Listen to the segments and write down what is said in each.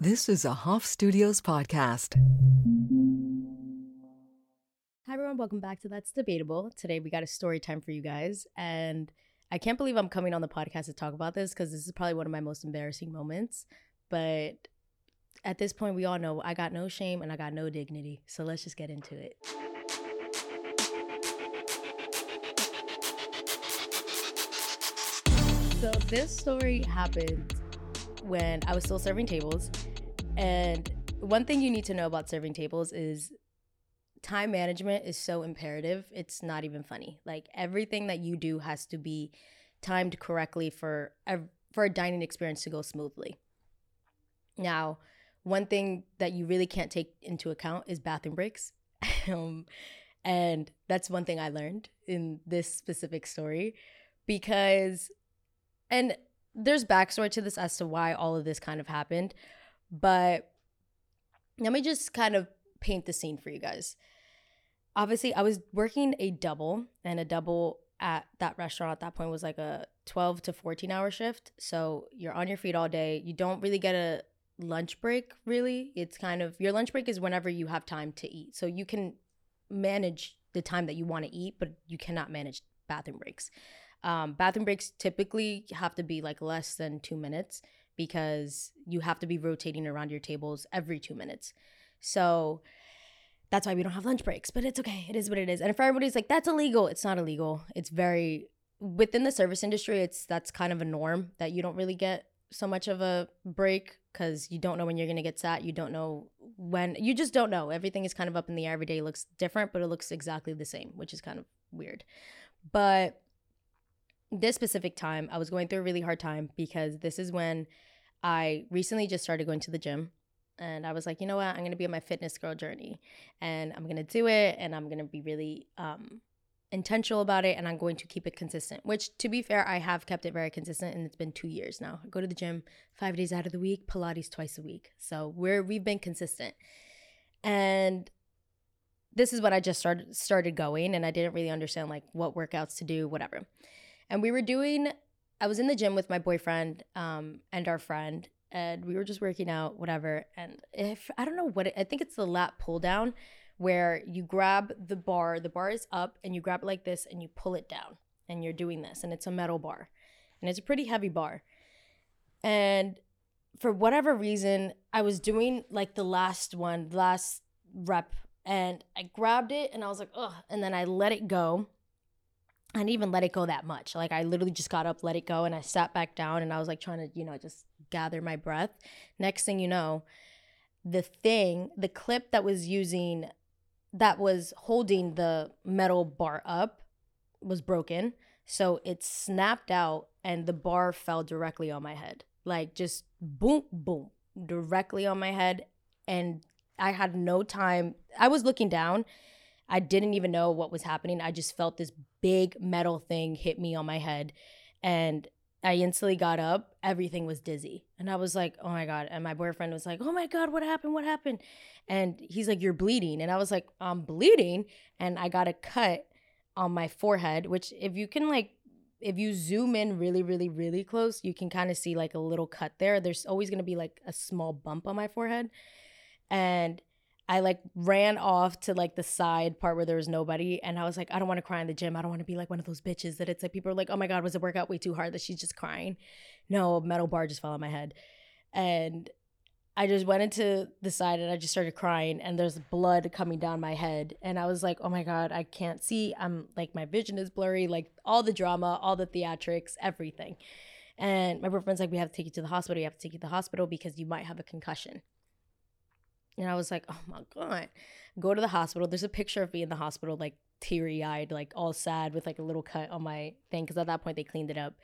This is a Hoff Studios podcast. Hi everyone, welcome back to That's Debatable. Today we got a story time for you guys, and I can't believe I'm coming on the podcast to talk about this because this is probably one of my most embarrassing moments. But at this point, we all know I got no shame and I got no dignity. So let's just get into it. So this story happened when I was still serving tables. And one thing you need to know about serving tables is time management is so imperative. It's not even funny. Like everything that you do has to be timed correctly for a, for a dining experience to go smoothly. Now, one thing that you really can't take into account is bathroom breaks. um, and that's one thing I learned in this specific story because and there's backstory to this as to why all of this kind of happened. But let me just kind of paint the scene for you guys. Obviously, I was working a double, and a double at that restaurant at that point was like a 12 to 14 hour shift. So you're on your feet all day. You don't really get a lunch break, really. It's kind of your lunch break is whenever you have time to eat. So you can manage the time that you want to eat, but you cannot manage bathroom breaks. Um, bathroom breaks typically have to be like less than two minutes because you have to be rotating around your tables every two minutes. So that's why we don't have lunch breaks, but it's okay. It is what it is. And if everybody's like, that's illegal, it's not illegal. It's very, within the service industry, it's that's kind of a norm that you don't really get so much of a break because you don't know when you're to get sat. You don't know when, you just don't know. Everything is kind of up in the air. Every day looks different, but it looks exactly the same, which is kind of weird. But this specific time, I was going through a really hard time because this is when I recently just started going to the gym. And I was like, you know what? I'm going to be on my fitness girl journey and I'm going to do it and I'm going to be really um, intentional about it and I'm going to keep it consistent, which to be fair, I have kept it very consistent and it's been two years now. I go to the gym five days out of the week, Pilates twice a week. So we're, we've been consistent. And this is what I just started started going and I didn't really understand like what workouts to do, whatever and we were doing i was in the gym with my boyfriend um, and our friend and we were just working out whatever and if i don't know what it, i think it's the lat pull down where you grab the bar the bar is up and you grab it like this and you pull it down and you're doing this and it's a metal bar and it's a pretty heavy bar. And for whatever reason i was doing like the last one last rep and i grabbed it and i was like ugh and then i let it go I didn't even let it go that much. Like I literally just got up, let it go, and I sat back down and I was like trying to, you know, just gather my breath. Next thing you know, the thing, the clip that was using that was holding the metal bar up was broken. So it snapped out and the bar fell directly on my head. Like just boom, boom, directly on my head. And I had no time. I was looking down I didn't even know what was happening. I just felt this big metal thing hit me on my head. And I instantly got up. Everything was dizzy. And I was like, oh my God. And my boyfriend was like, oh my God, what happened? What happened? And he's like, you're bleeding. And I was like, I'm bleeding. And I got a cut on my forehead, which if you can like, if you zoom in really, really, really close, you can kind of see like a little cut there. There's always going to be like a small bump on my forehead. And I like ran off to like the side part where there was nobody. And I was like, I don't want to cry in the gym. I don't want to be like one of those bitches that it's like people are like, oh my God, was the workout way too hard that she's just crying? No, a metal bar just fell on my head. And I just went into the side and I just started crying and there's blood coming down my head. And I was like, oh my God, I can't see. I'm like, my vision is blurry, like all the drama, all the theatrics, everything. And my boyfriend's like, we have to take you to the hospital. You have to take you to the hospital because you might have a concussion. And I was like, oh my God. Go to the hospital. There's a picture of me in the hospital, like teary eyed, like all sad with like a little cut on my thing. Cause at that point they cleaned it up.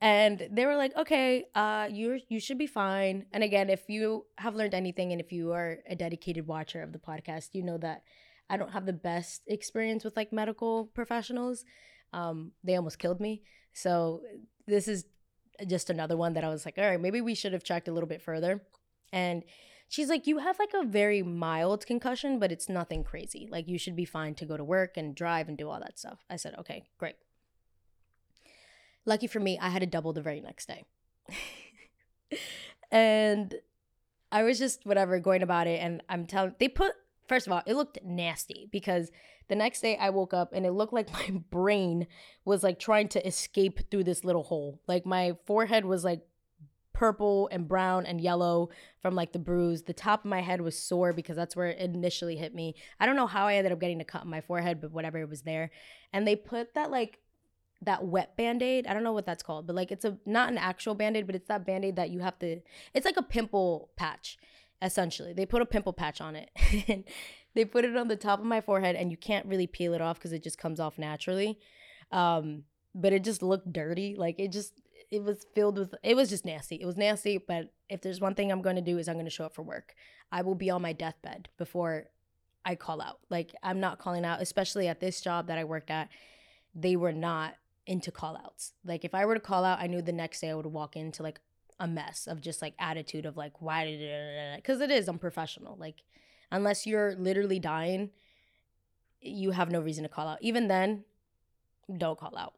And they were like, okay, uh, you you should be fine. And again, if you have learned anything and if you are a dedicated watcher of the podcast, you know that I don't have the best experience with like medical professionals. Um, they almost killed me. So this is just another one that I was like, all right, maybe we should have checked a little bit further. And she's like, You have like a very mild concussion, but it's nothing crazy. Like, you should be fine to go to work and drive and do all that stuff. I said, Okay, great. Lucky for me, I had a double the very next day. and I was just whatever going about it, and I'm telling they put first of all, it looked nasty because the next day I woke up and it looked like my brain was like trying to escape through this little hole. Like my forehead was like purple and brown and yellow from like the bruise. The top of my head was sore because that's where it initially hit me. I don't know how I ended up getting a cut on my forehead, but whatever, it was there. And they put that like that wet band-aid. I don't know what that's called, but like it's a not an actual band-aid, but it's that band-aid that you have to it's like a pimple patch, essentially. They put a pimple patch on it. and they put it on the top of my forehead and you can't really peel it off because it just comes off naturally. Um, but it just looked dirty. Like it just it was filled with it was just nasty. It was nasty, but if there's one thing I'm going to do is I'm going to show up for work. I will be on my deathbed before I call out. Like I'm not calling out, especially at this job that I worked at. They were not into call outs. Like if I were to call out, I knew the next day I would walk into like a mess of just like attitude of like why did it because it is unprofessional. Like unless you're literally dying, you have no reason to call out. Even then, don't call out.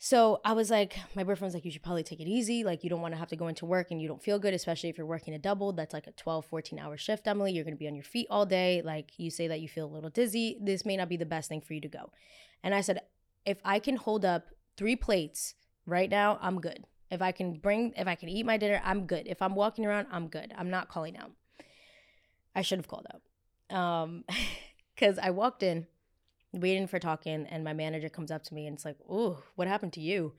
So I was like, my boyfriend's like, you should probably take it easy. Like, you don't want to have to go into work and you don't feel good, especially if you're working a double. That's like a 12, 14 hour shift, Emely. You're going to be on your feet all day. Like, you say that you feel a little dizzy. This may not be the best thing for you to go. And I said, if I can hold up three plates right now, I'm good. If I can bring, if I can eat my dinner, I'm good. If I'm walking around, I'm good. I'm not calling out. I should have called out. Um, because I walked in waiting for talking and my manager comes up to me and it's like oh what happened to you?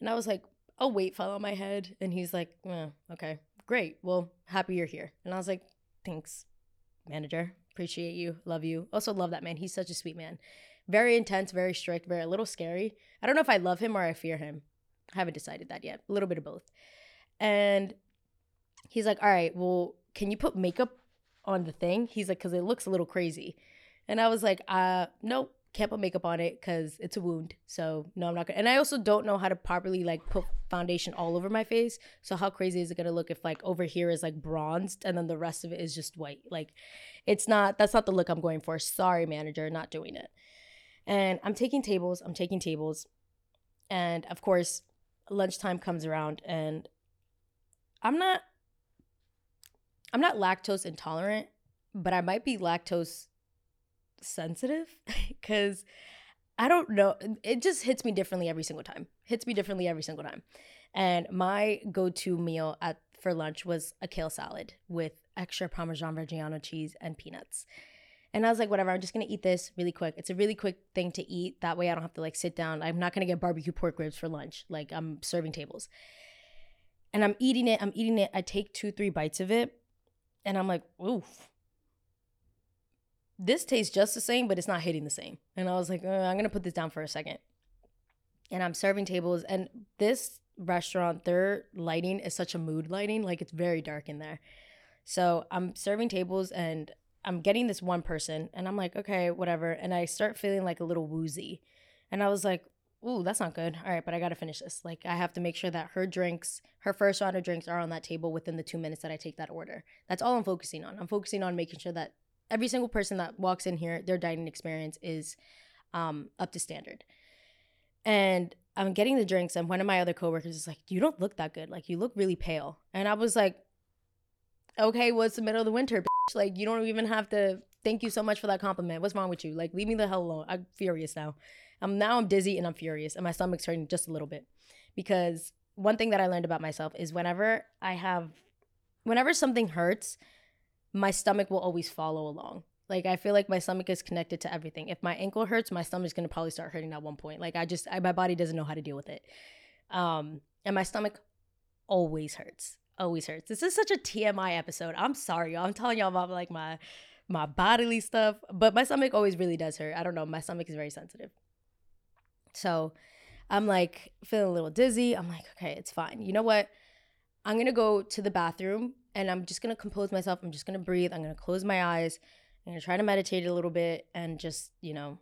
And i was like a weight fell on my head and he's like oh, okay great well happy you're here. And i was like thanks manager appreciate you love you also love that man he's such a sweet man. Very intense very strict very a little scary. I don't know if i love him or i fear him. I haven't decided that yet a little bit of both. And he's like all right well can you put makeup on the thing? He's like because it looks a little crazy and I was like, uh, nope, can't put makeup on it because it's a wound. So no, I'm not gonna. And I also don't know how to properly like put foundation all over my face. So how crazy is it gonna look if like over here is like bronzed and then the rest of it is just white? Like, it's not. That's not the look I'm going for. Sorry, manager, not doing it. And I'm taking tables. I'm taking tables, and of course, lunchtime comes around, and I'm not. I'm not lactose intolerant, but I might be lactose sensitive because I don't know. It just hits me differently every single time. Hits me differently every single time. And my go-to meal at for lunch was a kale salad with extra Parmesan Reggiano cheese and peanuts. And I was like, whatever, I'm just gonna eat this really quick. It's a really quick thing to eat. That way I don't have to like sit down. I'm not gonna get barbecue pork ribs for lunch. Like I'm serving tables. And I'm eating it, I'm eating it. I take two, three bites of it, and I'm like, oof, this tastes just the same, but it's not hitting the same. And I was like, uh, I'm gonna put this down for a second. And I'm serving tables, and this restaurant, their lighting is such a mood lighting, like it's very dark in there. So I'm serving tables, and I'm getting this one person, and I'm like, okay, whatever. And I start feeling like a little woozy, and I was like, ooh, that's not good. All right, but I gotta finish this. Like, I have to make sure that her drinks, her first round of drinks, are on that table within the two minutes that I take that order. That's all I'm focusing on. I'm focusing on making sure that every single person that walks in here, their dining experience is um, up to standard. And I'm getting the drinks, and one of my other coworkers is like, "You don't look that good. Like, you look really pale." And I was like, "Okay, well, the middle of the winter. Bitch. Like, you don't even have to. Thank you so much for that compliment. What's wrong with you? Like, leave me the hell alone. I'm furious now. I'm now I'm dizzy and I'm furious, and my stomach's hurting just a little bit because one thing that I learned about myself is whenever I have, whenever something hurts, my stomach will always follow along. Like I feel like my stomach is connected to everything. If my ankle hurts, my stomach's gonna probably start hurting at one point. Like I just, I, my body doesn't know how to deal with it. Um, and my stomach always hurts. Always hurts. This is such a TMI episode. I'm sorry, y'all. I'm telling y'all about like my my bodily stuff, but my stomach always really does hurt. I don't know. My stomach is very sensitive. So I'm like feeling a little dizzy. I'm like, okay, it's fine. You know what? I'm gonna go to the bathroom and I'm just gonna compose myself. I'm just gonna breathe. I'm gonna close my eyes. I'm gonna try to meditate a little bit and just, you know,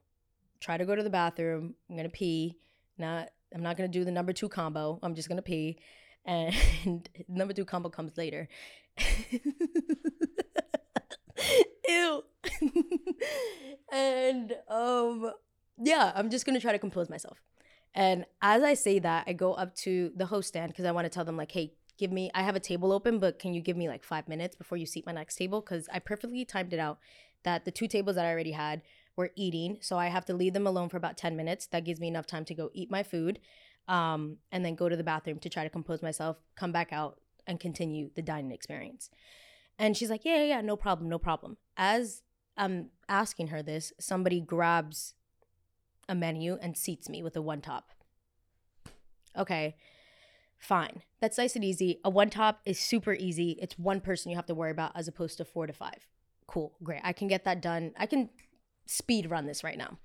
try to go to the bathroom. I'm gonna pee. Not I'm not gonna do the number two combo. I'm just gonna pee. And number two combo comes later. Ew. and um yeah, I'm just gonna try to compose myself. And as I say that, I go up to the host stand because I want to tell them like, hey, give me, I have a table open, but can you give me like five minutes before you seat my next table? Because I perfectly timed it out that the two tables that I already had were eating. So I have to leave them alone for about 10 minutes. That gives me enough time to go eat my food um, and then go to the bathroom to try to compose myself, come back out, and continue the dining experience. And she's like, Yeah, yeah, yeah, no problem, no problem. As I'm asking her this, somebody grabs a menu and seats me with a one top. Okay, fine. That's nice and easy. A one top is super easy. It's one person you have to worry about as opposed to four to five. Cool, great. I can get that done. I can speed run this right now.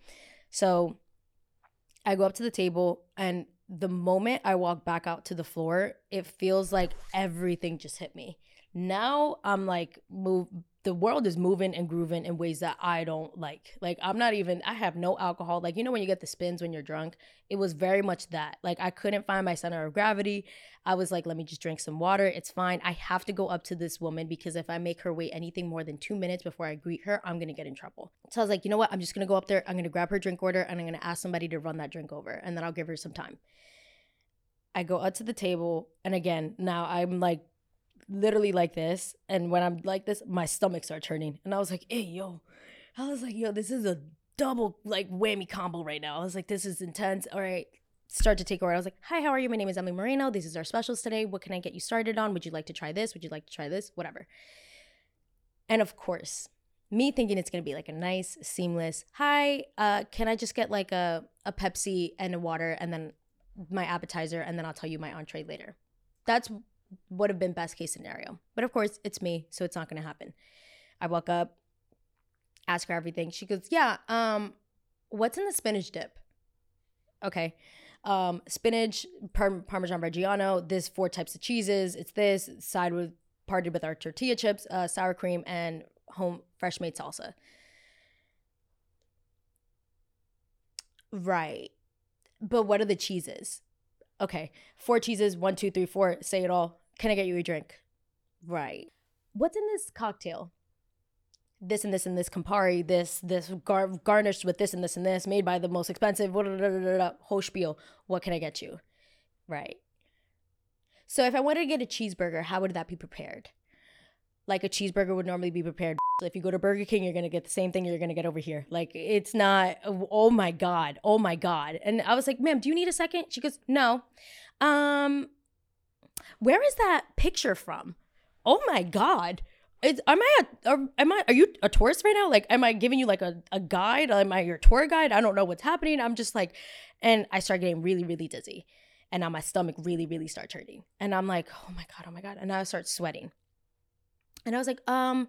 So I go up to the table, and the moment I walk back out to the floor, it feels like everything just hit me. Now I'm like, move. The world is moving and grooving in ways that I don't like. Like I'm not even. I have no alcohol. Like you know when you get the spins when you're drunk. It was very much that. Like I couldn't find my center of gravity. I was like, let me just drink some water. It's fine. I have to go up to this woman because if I make her wait anything more than two minutes before I greet her, I'm gonna get in trouble. So I was like, you know what? I'm just gonna go up there. I'm gonna grab her drink order and I'm gonna ask somebody to run that drink over, and then I'll give her some time. I go up to the table, and again, now I'm like literally like this. And when I'm like this, my stomach starts turning. And I was like, hey, yo. I was like, yo, this is a double like whammy combo right now. I was like, this is intense. All right. Start to take over. I was like, hi, how are you? My name is Emely Moreno. This is our specials today. What can I get you started on? Would you like to try this? Would you like to try this? Whatever. And of course, me thinking it's gonna be like a nice, seamless, hi, uh, can I just get like a, a Pepsi and a water and then my appetizer and then I'll tell you my entree later. That's would have been best case scenario. But of course, it's me, so it's not going to happen. I walk up, ask her everything. She goes, "Yeah, um what's in the spinach dip?" Okay. Um spinach, par- parmesan reggiano, this four types of cheeses. It's this side with parted with our tortilla chips, uh, sour cream and home fresh made salsa. Right. But what are the cheeses? Okay, four cheeses, one, two, three, four. Say it all. Can I get you a drink? Right. What's in this cocktail? This and this and this Campari, this, this gar- garnished with this and this and this, made by the most expensive, whole spiel. What can I get you? Right. So if I wanted to get a cheeseburger, how would that be prepared? Like a cheeseburger would normally be prepared. If you go to Burger King, you're gonna get the same thing you're gonna get over here. Like it's not. Oh my god. Oh my god. And I was like, "Ma'am, do you need a second? She goes, "No." Um, where is that picture from? Oh my god. Is, am I a, am I are you a tourist right now? Like am I giving you like a, a guide? Am I your tour guide? I don't know what's happening. I'm just like and I start getting really, really dizzy. And now my stomach really, really starts hurting. And I'm like, oh my God, oh my God. And I start sweating. And I was like, um,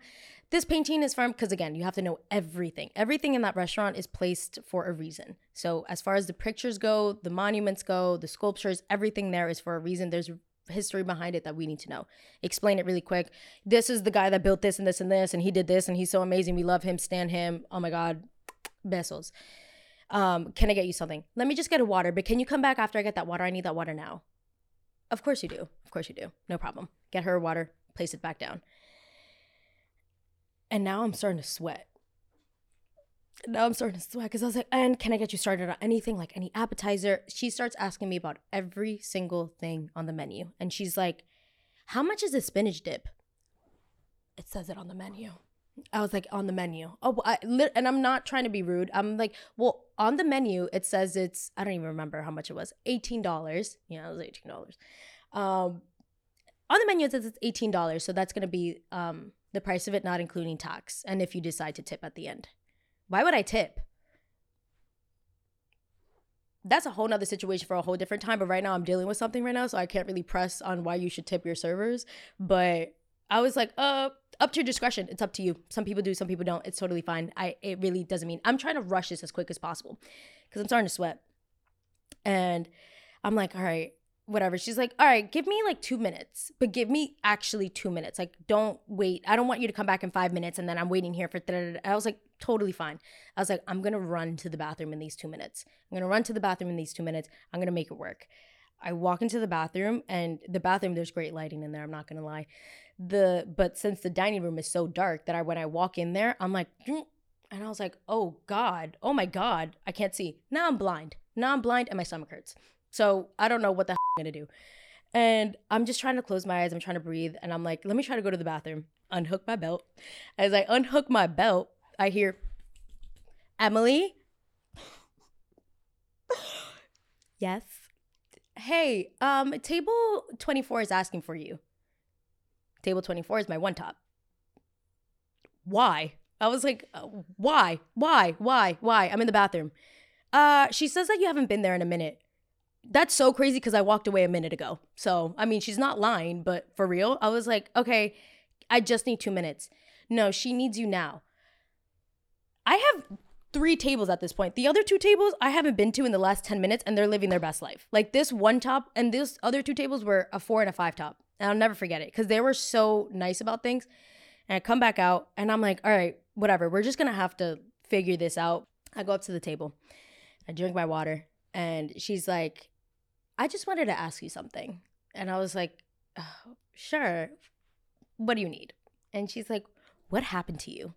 this painting is from because again, you have to know everything. Everything in that restaurant is placed for a reason. So as far as the pictures go, the monuments go, the sculptures, everything there is for a reason. There's history behind it that we need to know. Explain it really quick. This is the guy that built this and this and this, and he did this, and he's so amazing. We love him, stand him. Oh my God, besos. Um, can I get you something? Let me just get a water, but can you come back after I get that water? I need that water now. Of course you do. Of course you do. No problem. Get her water, place it back down. And now I'm starting to sweat. Now I'm starting to sweat because I was like, and can I get you started on anything, like any appetizer? She starts asking me about every single thing on the menu. And she's like, how much is a spinach dip? It says it on the menu. I was like, on the menu. Oh, I, and I'm not trying to be rude. I'm like, well, on the menu, it says it's, I don't even remember how much it was $18. Yeah, it was $18. Um, on the menu, it says it's $18. So that's going to be um, the price of it, not including tax. And if you decide to tip at the end. Why would I tip? That's a whole nother situation for a whole different time. But right now I'm dealing with something right now, so I can't really press on why you should tip your servers. But I was like, uh, up to your discretion. It's up to you. Some people do, some people don't. It's totally fine. I it really doesn't mean I'm trying to rush this as quick as possible because I'm starting to sweat. And I'm like, all right, whatever. She's like, all right, give me like two minutes, but give me actually two minutes. Like, don't wait. I don't want you to come back in five minutes and then I'm waiting here for. I was like, totally fine. I was like, I'm gonna run to the bathroom in these two minutes. I'm gonna run to the bathroom in these two minutes. I'm gonna make it work. I walk into the bathroom and the bathroom, there's great lighting in there. I'm not gonna lie. The but since the dining room is so dark that I when I walk in there, I'm like, and I was like, oh God, oh my God, I can't see. Now I'm blind. Now I'm blind and my stomach hurts. So I don't know what the gonna do. And I'm just trying to close my eyes. I'm trying to breathe. And I'm like, let me try to go to the bathroom, unhook my belt. As I unhook my belt, I hear, Emely? yes. Hey, um, table 24 is asking for you. Table 24 is my one top. Why? I was like, uh, why? Why? Why? Why? I'm in the bathroom. Uh, she says that you haven't been there in a minute. That's so crazy because I walked away a minute ago. So, I mean, she's not lying, but for real, I was like, okay, I just need two minutes. No, she needs you now. I have three tables at this point. The other two tables I haven't been to in the last 10 minutes and they're living their best life. Like this one top and this other two tables were a four and a five top. And I'll never forget it because they were so nice about things. And I come back out and I'm like, all right, whatever. We're just going to have to figure this out. I go up to the table. I drink my water and she's like, I just wanted to ask you something. And I was like, oh, sure. What do you need? And she's like, what happened to you?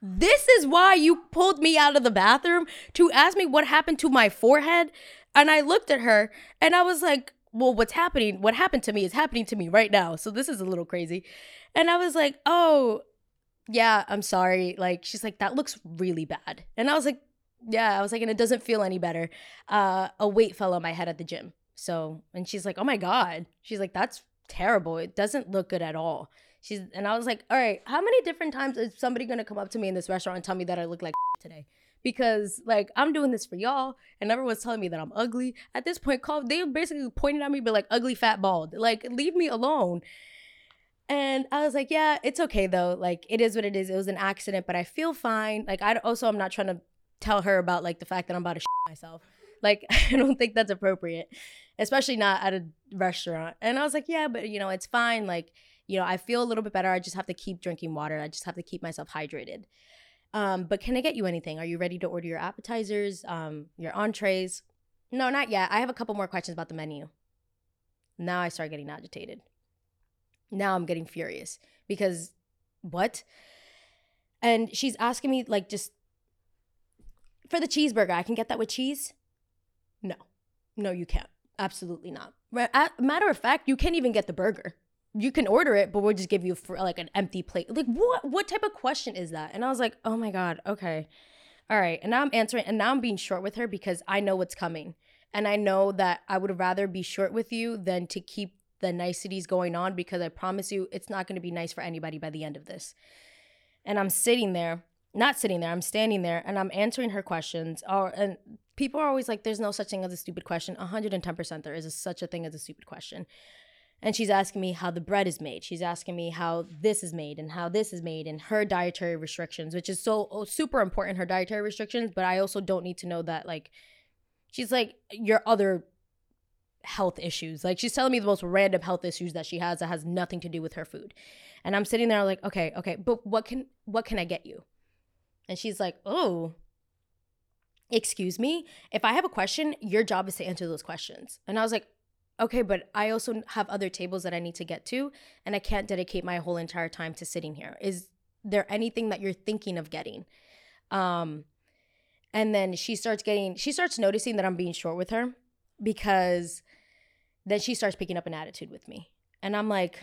This is why you pulled me out of the bathroom to ask me what happened to my forehead. And I looked at her and I was like, well, what's happening? What happened to me is happening to me right now. So this is a little crazy. And I was like, oh, yeah, I'm sorry. Like, she's like, that looks really bad. And I was like, yeah, I was like, and it doesn't feel any better. Uh, a weight fell on my head at the gym. So, and she's like, oh my God. She's like, that's terrible. It doesn't look good at all. She's, and I was like, all right, how many different times is somebody gonna come up to me in this restaurant and tell me that I look like today? Because like I'm doing this for y'all, and everyone's telling me that I'm ugly. At this point, call they basically pointed at me, but like ugly, fat, bald. Like leave me alone. And I was like, yeah, it's okay though. Like it is what it is. It was an accident, but I feel fine. Like I also I'm not trying to tell her about like the fact that I'm about to shit myself. Like I don't think that's appropriate, especially not at a restaurant. And I was like, yeah, but you know, it's fine. Like you know, I feel a little bit better. I just have to keep drinking water. I just have to keep myself hydrated. Um, but can I get you anything? Are you ready to order your appetizers, um, your entrees? No, not yet. I have a couple more questions about the menu. Now I start getting agitated. Now I'm getting furious because what? And she's asking me, like, just for the cheeseburger, I can get that with cheese? No, no, you can't. Absolutely not. Matter of fact, you can't even get the burger you can order it, but we'll just give you for like an empty plate. Like what what type of question is that? And I was like, "Oh my god, okay." All right. And now I'm answering and now I'm being short with her because I know what's coming. And I know that I would rather be short with you than to keep the niceties going on because I promise you it's not going to be nice for anybody by the end of this. And I'm sitting there, not sitting there, I'm standing there and I'm answering her questions. Or and people are always like there's no such thing as a stupid question. 110% there is a, such a thing as a stupid question and she's asking me how the bread is made. She's asking me how this is made and how this is made and her dietary restrictions, which is so oh, super important, her dietary restrictions. But I also don't need to know that, like, she's like, your other health issues. Like, she's telling me the most random health issues that she has that has nothing to do with her food. And I'm sitting there like, okay, okay, but what can what can I get you? And she's like, oh, excuse me. If I have a question, your job is to answer those questions. And I was like, okay, but I also have other tables that I need to get to, and I can't dedicate my whole entire time to sitting here. Is there anything that you're thinking of getting? Um, and then she starts getting, she starts noticing that I'm being short with her because then she starts picking up an attitude with me. And I'm like,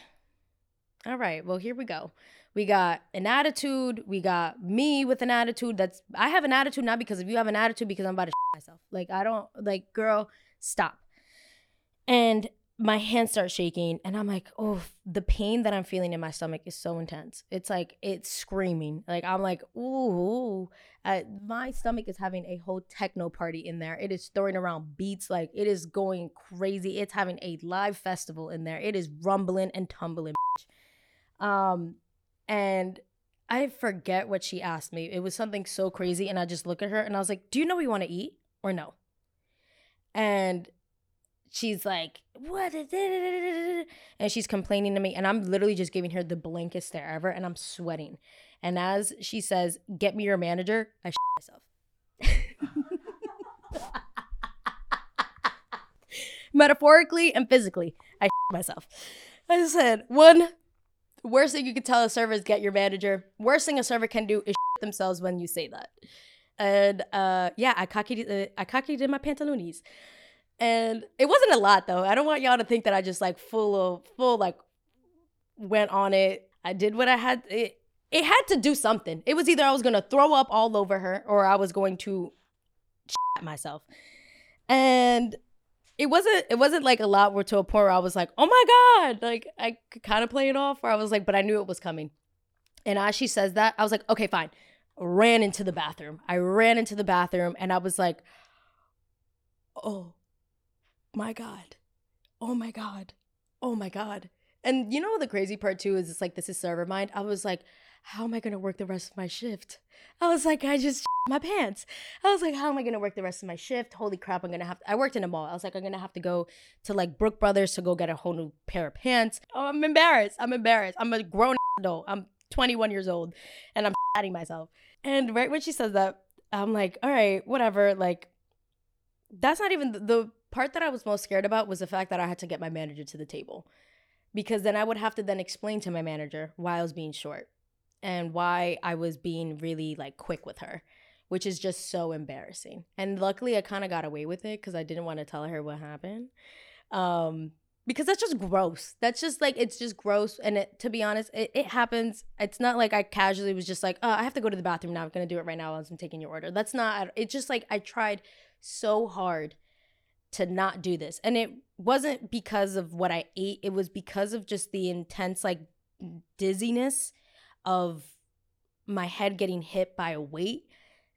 all right, well, here we go. We got an attitude. We got me with an attitude. That's, I have an attitude not because of you have an attitude because I'm about to myself. Like, I don't, like, girl, stop. And my hands start shaking and I'm like, oh, the pain that I'm feeling in my stomach is so intense. It's like it's screaming. Like I'm like, ooh, uh, my stomach is having a whole techno party in there. It is throwing around beats, like it is going crazy. It's having a live festival in there. It is rumbling and tumbling. Um, and I forget what she asked me. It was something so crazy, and I just look at her and I was like, "Do you know we want to eat or no?" And she's like, What? And she's complaining to me. And I'm literally just giving her the blankest stare ever. And I'm sweating. And as she says, get me your manager, I myself. Metaphorically and physically, I myself. I said, one, worst thing you can tell a server is get your manager. Worst thing a server can do is themselves when you say that. And uh, yeah, I cocky, uh, I cocky did my pantaloonies. And it wasn't a lot though. I don't want y'all to think that I just like full of full like went on it. I did what I had it it had to do something. It was either I was to throw up all over her or I was going to myself. And it wasn't it wasn't like a lot where to a point where I was like, "Oh my god." Like I could kind of play it off where I was like, but I knew it was coming. And as she says that, I was like, "Okay, fine." Ran into the bathroom. I ran into the bathroom and I was like, "Oh my god. Oh my god. Oh my god." And you know the crazy part too is it's like this is server mind. I was like, how am I going to work the rest of my shift? I was like, I just my pants. I was like, how am I going to work the rest of my shift? Holy crap, I'm going to have to. I worked in a mall. I was like, I'm going to have to go to like Brooks Brothers to go get a whole new pair of pants. Oh, I'm embarrassed. I'm embarrassed. I'm a grown adult. I'm 21 years old and I'm patting myself. And right when she says that, I'm like, all right, whatever. Like, that's not even the, the part that I was most scared about was the fact that I had to get my manager to the table because then I would have to then explain to my manager why I was being short and why I was being really like quick with her, which is just so embarrassing. And luckily, I kind of got away with it because I didn't want to tell her what happened. Um, because that's just gross. That's just like it's just gross. And it, to be honest, it, it happens. It's not like I casually was just like, oh, I have to go to the bathroom now. I'm gonna do it right now as I'm taking your order. That's not. It's just like I tried so hard to not do this, and it wasn't because of what I ate. It was because of just the intense like dizziness of my head getting hit by a weight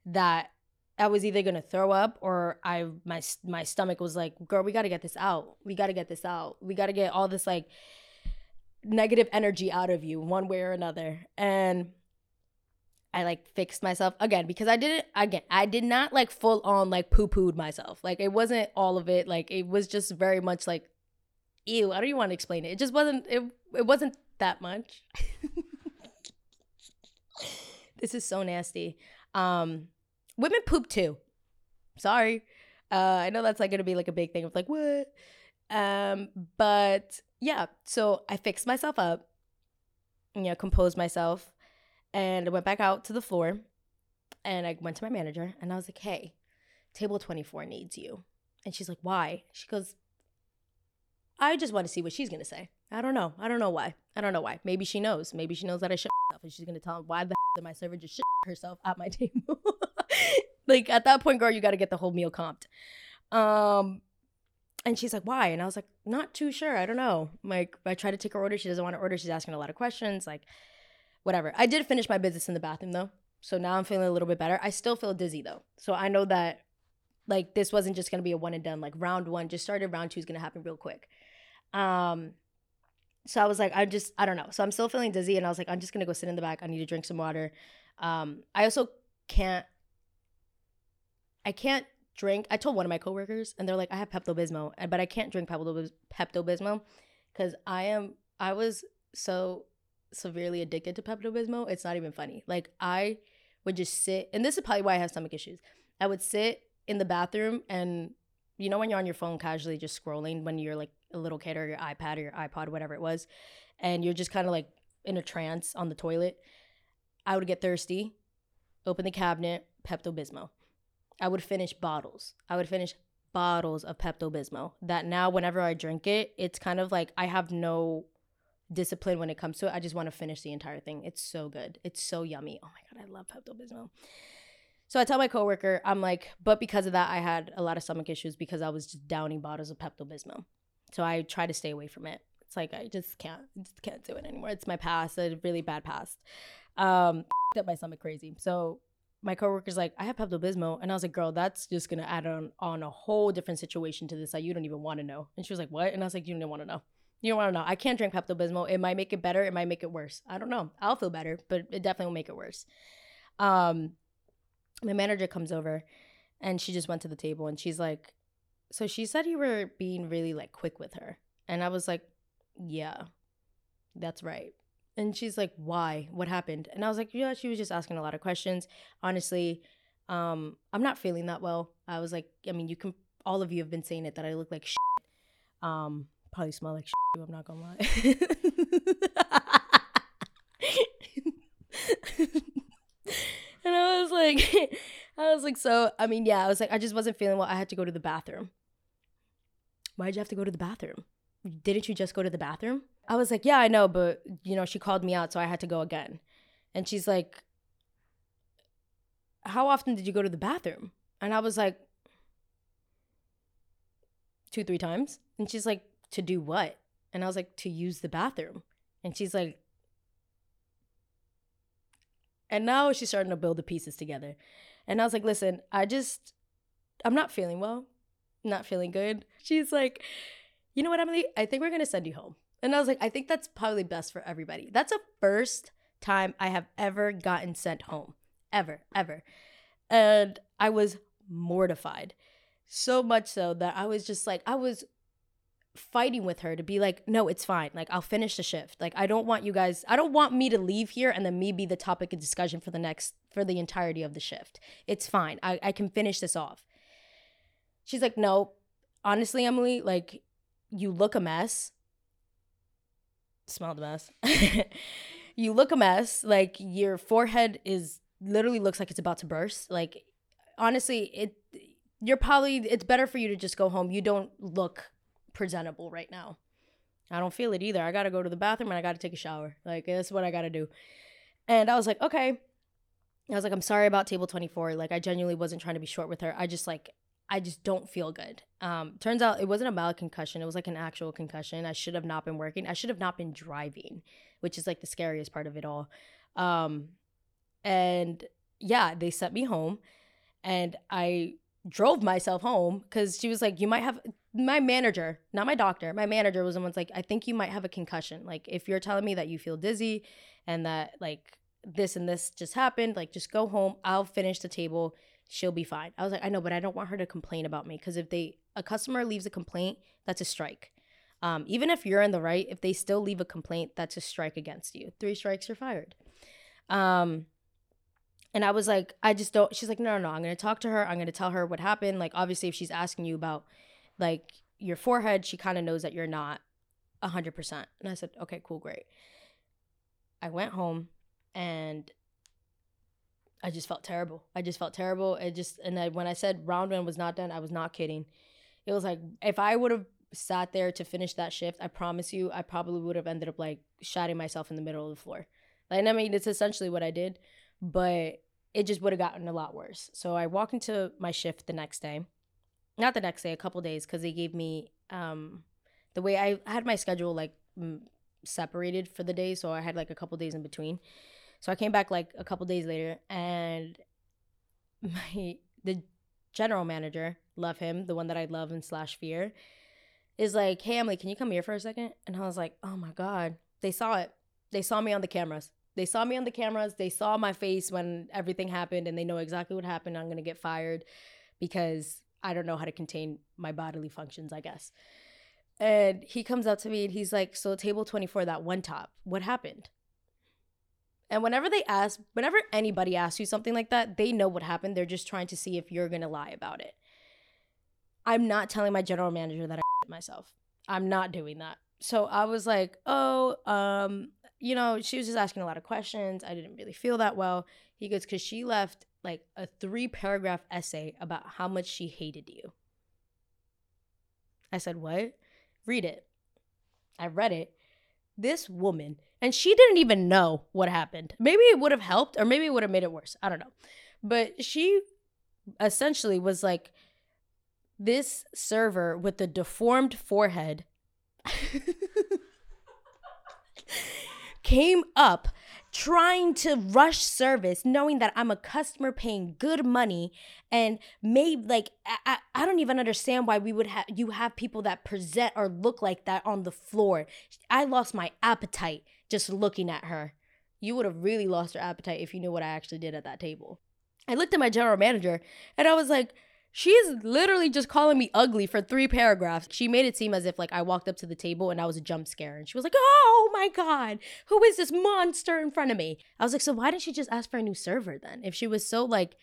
that I was either gonna throw up or I my my stomach was like, girl, we gotta get this out. We gotta get this out. We gotta get all this like negative energy out of you one way or another. And I like fixed myself again because I didn't again I did not like full on like poo pooed myself. Like it wasn't all of it. Like it was just very much like ew. I don't even want to explain it. It just wasn't it it wasn't that much. this is so nasty. Um, women poop too. Sorry. Uh, I know that's like gonna be like a big thing of like what? Um, but yeah, so I fixed myself up, you know, composed myself, and I went back out to the floor and I went to my manager and I was like, hey, table 24 needs you. And she's like, why? She goes, I just want to see what she's gonna say. I don't know. I don't know why. I don't know why. Maybe she knows. Maybe she knows that I shit myself and she's gonna tell him why the did my server just shit herself at my table. like at that point, girl, you gotta get the whole meal comped. Um and she's like, why? And I was like, not too sure. I don't know. Like I try to take her order. She doesn't want to order. She's asking a lot of questions. Like, whatever. I did finish my business in the bathroom though. So now I'm feeling a little bit better. I still feel dizzy though. So I know that like this wasn't just gonna be a one and done. Like round one just started, round two is gonna happen real quick. Um so I was like, I just, I don't know. So I'm still feeling dizzy, and I was like, I'm just gonna go sit in the back. I need to drink some water. Um, I also can't, I can't drink. I told one of my coworkers, and they're like, I have Pepto Bismol, but I can't drink Pepto Bismol because I am, I was so severely addicted to Pepto Bismol. It's not even funny. Like I would just sit, and this is probably why I have stomach issues. I would sit in the bathroom and you know when you're on your phone casually just scrolling when you're like a little kid or your iPad or your iPod, whatever it was, and you're just kind of like in a trance on the toilet, I would get thirsty, open the cabinet, Pepto Bismol. I would finish bottles. I would finish bottles of Pepto Bismol. That now, whenever I drink it, it's kind of like I have no discipline when it comes to it. I just want to finish the entire thing. It's so good. It's so yummy. Oh my god, I love Pepto Bismol. So I tell my coworker, I'm like, but because of that, I had a lot of stomach issues because I was just downing bottles of Pepto Bismol. So I try to stay away from it. It's like I just can't, just can't do it anymore. It's my past, a really bad past. Um, up my stomach crazy. So my coworker's like, I have Pepto Bismol, and I was like, girl, that's just gonna add on on a whole different situation to this that you don't even want to know. And she was like, what? And I was like, you don't want to know. You don't want to know. I can't drink Pepto Bismol. It might make it better. It might make it worse. I don't know. I'll feel better, but it definitely will make it worse. Um, my manager comes over, and she just went to the table, and she's like, so she said you were being really like quick with her. And I was like, yeah, that's right. And she's like, why? What happened? And I was like, yeah, she was just asking a lot of questions. Honestly, um, I'm not feeling that well. I was like, I mean, you can, all of you have been saying it that I look like shit. Um, probably smell like shit. I'm not gonna lie. and I was like, I was like, so, I mean, yeah, I was like, I just wasn't feeling well. I had to go to the bathroom. Why'd you have to go to the bathroom? Didn't you just go to the bathroom? I was like, Yeah, I know, but you know, she called me out, so I had to go again. And she's like, How often did you go to the bathroom? And I was like, Two, three times. And she's like, To do what? And I was like, To use the bathroom. And she's like, and now she's starting to build the pieces together. And I was like, listen, I just, I'm not feeling well, not feeling good. She's like, you know what, Emely? I think we're going to send you home. And I was like, I think that's probably best for everybody. That's the first time I have ever gotten sent home, ever, ever. And I was mortified. So much so that I was just like, I was fighting with her to be like, no, it's fine. Like, I'll finish the shift. Like, I don't want you guys, I don't want me to leave here and then me be the topic of discussion for the next, for the entirety of the shift. It's fine. I, I can finish this off. She's like, no, honestly, Emely, like, you look a mess. Smell the mess. you look a mess. Like, your forehead is literally looks like it's about to burst. Like, honestly, it, you're probably, it's better for you to just go home. You don't look presentable right now. I don't feel it either. I got to go to the bathroom and I got to take a shower. Like, that's what I got to do. And I was like, okay. I was like, I'm sorry about table 24. Like, I genuinely wasn't trying to be short with her. I just, like, I just don't feel good. Um, turns out it wasn't a mild concussion. It was like an actual concussion. I should have not been working. I should have not been driving, which is like the scariest part of it all. Um, and yeah, they sent me home and I drove myself home because she was like, You might have my manager, not my doctor, my manager was the one's like, I think you might have a concussion. Like, if you're telling me that you feel dizzy and that like this and this just happened, like, just go home. I'll finish the table. She'll be fine. I was like, I know, but I don't want her to complain about me because if they, a customer leaves a complaint, that's a strike. Um, even if you're in the right, if they still leave a complaint, that's a strike against you. Three strikes, you're fired. Um, and I was like, I just don't. She's like, no, no, no. I'm gonna talk to her. I'm gonna tell her what happened. Like, obviously, if she's asking you about like your forehead, she kind of knows that you're not hundred percent. And I said, okay, cool, great. I went home and I just felt terrible. I just felt terrible. It just and I, when I said round one was not done, I was not kidding. It was like if I would have sat there to finish that shift, I promise you, I probably would have ended up like shotting myself in the middle of the floor. Like, I mean, it's essentially what I did but it just would have gotten a lot worse. So I walk into my shift the next day, not the next day, a couple days, because they gave me um, the way I had my schedule like m- separated for the day, so I had like a couple days in between. So I came back like a couple days later, and my the general manager, love him, the one that I love and slash fear, is like, "Hey Emely, can you come here for a second? And I was like, "Oh my god!" They saw it. They saw me on the cameras. They saw me on the cameras. They saw my face when everything happened and they know exactly what happened. I'm to get fired because I don't know how to contain my bodily functions, I guess. And he comes up to me and he's like, So, table 24, that one top, what happened? And whenever they ask, whenever anybody asks you something like that, they know what happened. They're just trying to see if you're going to lie about it. I'm not telling my general manager that I myself. I'm not doing that. So I was like, oh, um, you know, she was just asking a lot of questions. I didn't really feel that well. He goes, because she left like a three paragraph essay about how much she hated you. I said, what? Read it. I read it. This woman, and she didn't even know what happened. Maybe it would have helped, or maybe it would have made it worse. I don't know. But she essentially was like, this server with the deformed forehead came up trying to rush service knowing that i'm a customer paying good money and maybe like I, I don't even understand why we would have you have people that present or look like that on the floor. I lost my appetite just looking at her. You would have really lost your appetite if you knew what i actually did at that table. I looked at my general manager and i was like She's literally just calling me ugly for three paragraphs. She made it seem as if like I walked up to the table and I was a jump scare. And she was like, oh my God, who is this monster in front of me? I was like, so why didn't she just ask for a new server then? If she was so like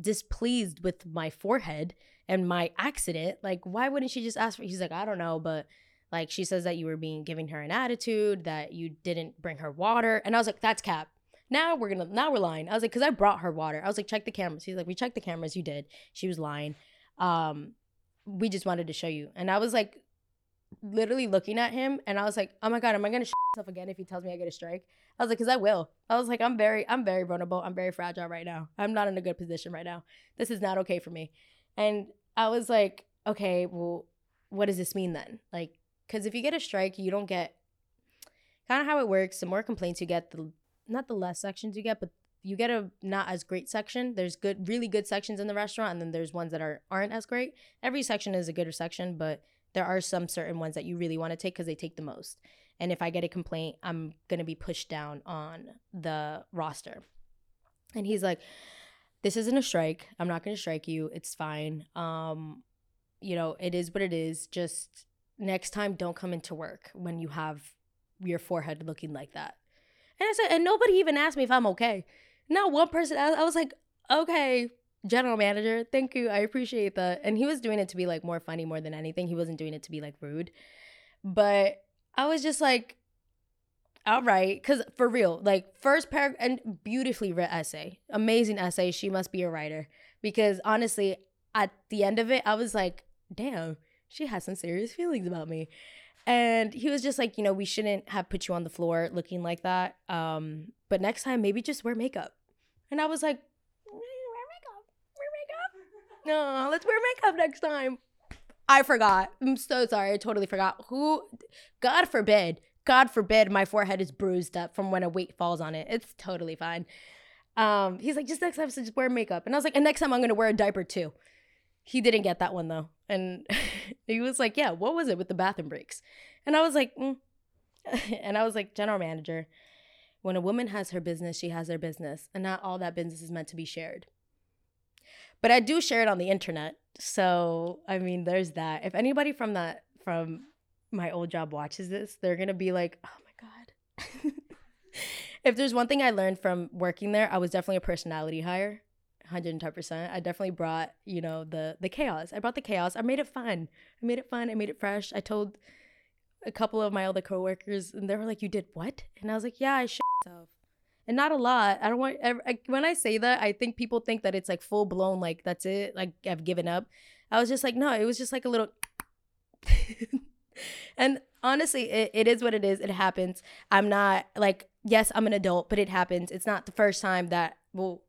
displeased with my forehead and my accident, like why wouldn't she just ask for He's like, I don't know, but like she says that you were being giving her an attitude, that you didn't bring her water. And I was like, that's cap. Now we're gonna now we're lying. I was like, because I brought her water. I was like, check the cameras. He's like, we checked the cameras. You did. She was lying. Um, we just wanted to show you. And I was like, literally looking at him and I was like, oh my God, am I gonna myself again if he tells me I get a strike? I was like, because I will. I was like, I'm very, I'm very vulnerable. I'm very fragile right now. I'm not in a good position right now. This is not okay for me. And I was like, okay, well, what does this mean then? Like, because if you get a strike, you don't get kind of how it works. The more complaints you get, the not the less sections you get, but you get a not as great section. There's good, really good sections in the restaurant, and then there's ones that are aren't as great. Every section is a good section, but there are some certain ones that you really want to take because they take the most. And if I get a complaint, I'm gonna be pushed down on the roster. And he's like, "This isn't a strike. I'm not gonna strike you. It's fine. Um, you know, it is what it is. Just next time, don't come into work when you have your forehead looking like that." And I said, and nobody even asked me if I'm okay. Not one person. I was like, okay, general manager, thank you. I appreciate that. And he was doing it to be like more funny more than anything. He wasn't doing it to be like rude. But I was just like, all right. Cause for real, like first paragraph and beautifully written essay. Amazing essay. She must be a writer. Because honestly, at the end of it, I was like, damn, she has some serious feelings about me. And he was just like, you know, we shouldn't have put you on the floor looking like that. Um, but next time, maybe just wear makeup. And I was like, wear makeup, wear makeup. No, let's wear makeup next time. I forgot. I'm so sorry. I totally forgot. Who, God forbid, God forbid my forehead is bruised up from when a weight falls on it. It's totally fine. Um, he's like, just next time, so just wear makeup. And I was like, and next time I'm gonna wear a diaper too. He didn't get that one though. And he was like, Yeah, what was it with the bathroom breaks? And I was like, mm. And I was like, General manager, when a woman has her business, she has her business. And not all that business is meant to be shared. But I do share it on the internet. So, I mean, there's that. If anybody from that, from my old job watches this, they're going to be like, oh my God. if there's one thing I learned from working there, I was definitely a personality hire. 110%. I definitely brought, you know, the the chaos. I brought the chaos. I made it fun. I made it fun. I made it fresh. I told a couple of my other coworkers and they were like, "You did what?" And I was like, "Yeah, I shit myself." And not a lot. I don't want I, when I say that, I think people think that it's like full blown like that's it, like I've given up. I was just like, "No, it was just like a little And honestly, it, it is what it is. It happens. I'm not like, yes, I'm an adult, but it happens. It's not the first time that well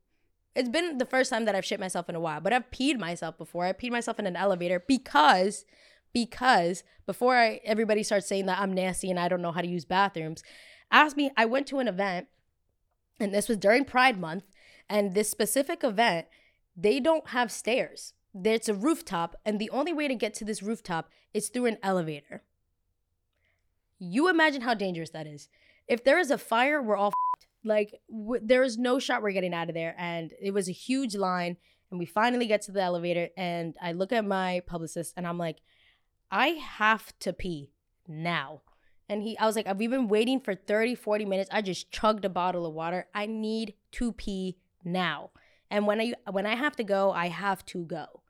it's been the first time that I've shit myself in a while, but I've peed myself before. I peed myself in an elevator because because before I, everybody starts saying that I'm nasty and I don't know how to use bathrooms, ask me. I went to an event, and this was during Pride Month, and this specific event, they don't have stairs. It's a rooftop, and the only way to get to this rooftop is through an elevator. You imagine how dangerous that is. If there is a fire, we're all like w- there was no shot we're getting out of there, and it was a huge line. And we finally get to the elevator, and I look at my publicist, and I'm like, I have to pee now. And he, I was like, we've been waiting for 30, 40 minutes. I just chugged a bottle of water. I need to pee now. And when I when I have to go, I have to go.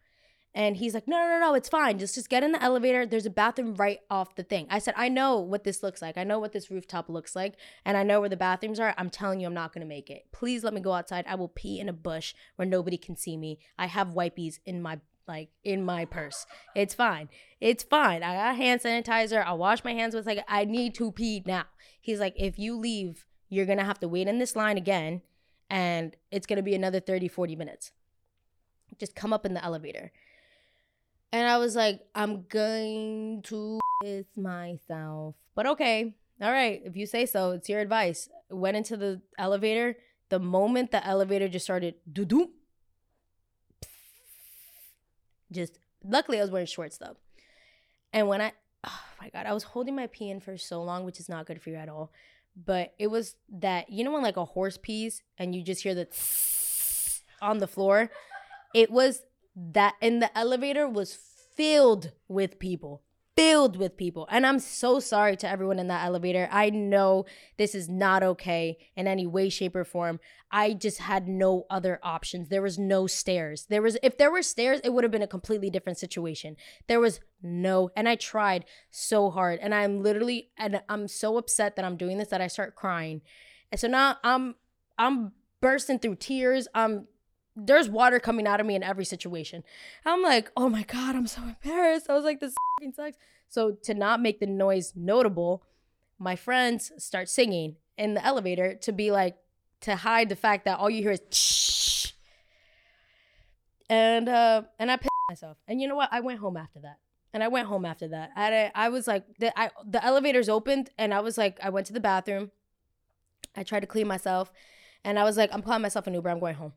And he's like, no, no, no, no, it's fine. Just just get in the elevator. There's a bathroom right off the thing. I said, I know what this looks like. I know what this rooftop looks like. And I know where the bathrooms are. I'm telling you, I'm not gonna make it. Please let me go outside. I will pee in a bush where nobody can see me. I have wipies in my like in my purse. It's fine. It's fine. I got hand sanitizer. I'll wash my hands with like I need to pee now. He's like, if you leave, you're gonna have to wait in this line again, and it's gonna be another 30, 40 minutes. Just come up in the elevator. I was like, I'm going to piss myself. But okay, all right, if you say so, it's your advice. Went into the elevator. The moment the elevator just started, doo doo, just luckily I was wearing shorts though. And when I, oh my God, I was holding my pee in for so long, which is not good for you at all. But it was that, you know, when like a horse pees and you just hear the on the floor? It was that and the elevator was filled with people filled with people. And i'm so sorry to everyone in that elevator. I know this is not okay in any way shape or form. I just had no other options. There was no stairs. There was if there were stairs it would have been a completely different situation. There was no and i tried so hard. And i'm literally and i'm so upset that i'm doing this that i start crying. And so now i'm i'm bursting through tears. I'm there's water coming out of me in every situation. I'm like, oh my God, I'm so embarrassed. I was like, this fucking sucks. So to not make the noise notable, my friends start singing in the elevator to be like to hide the fact that all you hear is Shh. and uh and I pissed myself. And you know what? I went home after that. And I went home after that. I I was like the I the elevators opened and I was like I went to the bathroom. I tried to clean myself and I was like I'm calling myself an Uber. I'm going home.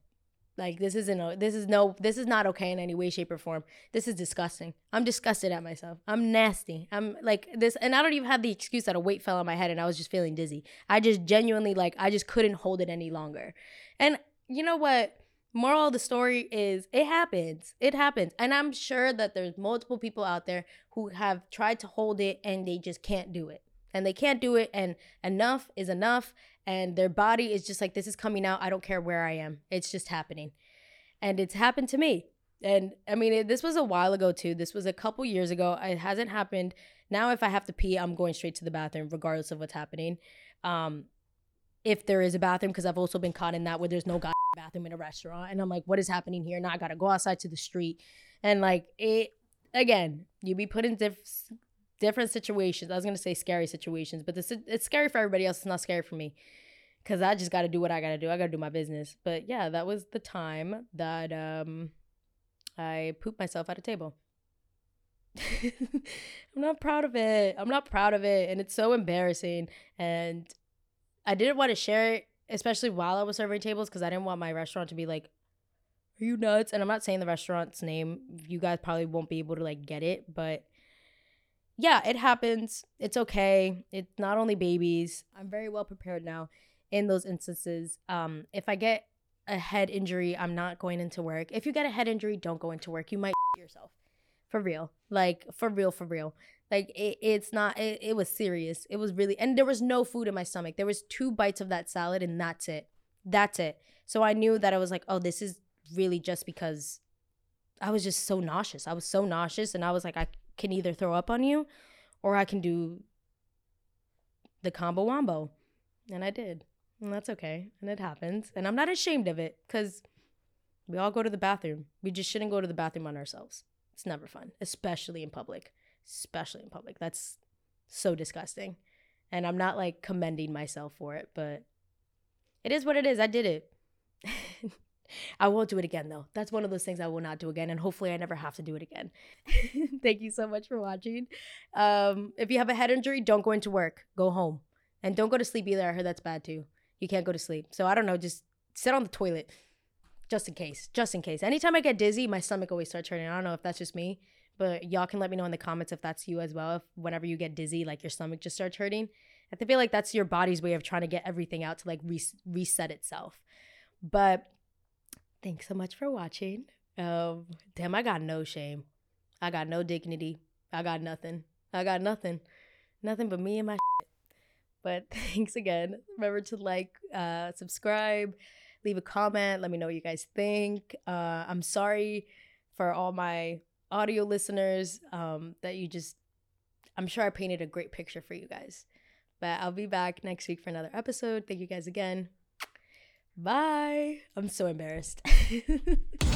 Like this isn't a, this is no this is not okay in any way shape or form. This is disgusting. I'm disgusted at myself. I'm nasty. I'm like this and I don't even have the excuse that a weight fell on my head and I was just feeling dizzy. I just genuinely like I just couldn't hold it any longer. And you know what? Moral of the story is it happens. It happens. And I'm sure that there's multiple people out there who have tried to hold it and they just can't do it. And they can't do it and enough is enough and their body is just like this is coming out. I don't care where i am. It's just happening. And it's happened to me. And i mean it, this was a while ago too. This was a couple years ago. It hasn't happened. Now if i have to pee i'm going straight to the bathroom regardless of what's happening. Um if there is a bathroom because i've also been caught in that where there's no god bathroom in a restaurant and i'm like what is happening here? Now i gotta go outside to the street. And like it again you be put in diff- different situations. I was gonna say scary situations, but this it's scary for everybody else. It's not scary for me because I just got to do what I got to do. I got to do my business. But yeah, that was the time that um I pooped myself at a table. I'm not proud of it. I'm not proud of it, and it's so embarrassing. And I didn't want to share it, especially while I was serving tables, because I didn't want my restaurant to be like, "Are you nuts?" And I'm not saying the restaurant's name. You guys probably won't be able to like get it, but yeah, it happens. It's okay. It's not only babies. I'm very well prepared now in those instances. Um, if I get a head injury, I'm not going into work. If you get a head injury, don't go into work. You might yourself. For real. Like for real, for real. Like it, it's not it, it was serious. It was really and there was no food in my stomach. There was two bites of that salad and that's it. That's it. So I knew that I was like, oh, this is really just because I was just so nauseous. I was so nauseous and I was like, I can either throw up on you or I can do the combo wombo. And I did. And that's okay. And it happens. And I'm not ashamed of it because we all go to the bathroom. We just shouldn't go to the bathroom on ourselves. It's never fun, especially in public. Especially in public. That's so disgusting. And I'm not like commending myself for it, but it is what it is. I did it. I won't do it again though. That's one of those things I will not do again, and hopefully I never have to do it again. Thank you so much for watching. Um, if you have a head injury, don't go into work. Go home, and don't go to sleep either. I heard that's bad too. You can't go to sleep. So I don't know. Just sit on the toilet, just in case. Just in case. Anytime I get dizzy, my stomach always starts hurting. I don't know if that's just me, but y'all can let me know in the comments if that's you as well. If whenever you get dizzy, like your stomach just starts hurting. I feel like that's your body's way of trying to get everything out to like re- reset itself. But Thanks so much for watching. Um, damn, I got no shame. I got no dignity. I got nothing. I got nothing. Nothing but me and my shit. But thanks again. Remember to like, uh, subscribe, leave a comment. Let me know what you guys think. Uh, I'm sorry for all my audio listeners um, that you just, I'm sure I painted a great picture for you guys. But I'll be back next week for another episode. Thank you guys again. Bye. I'm so embarrassed.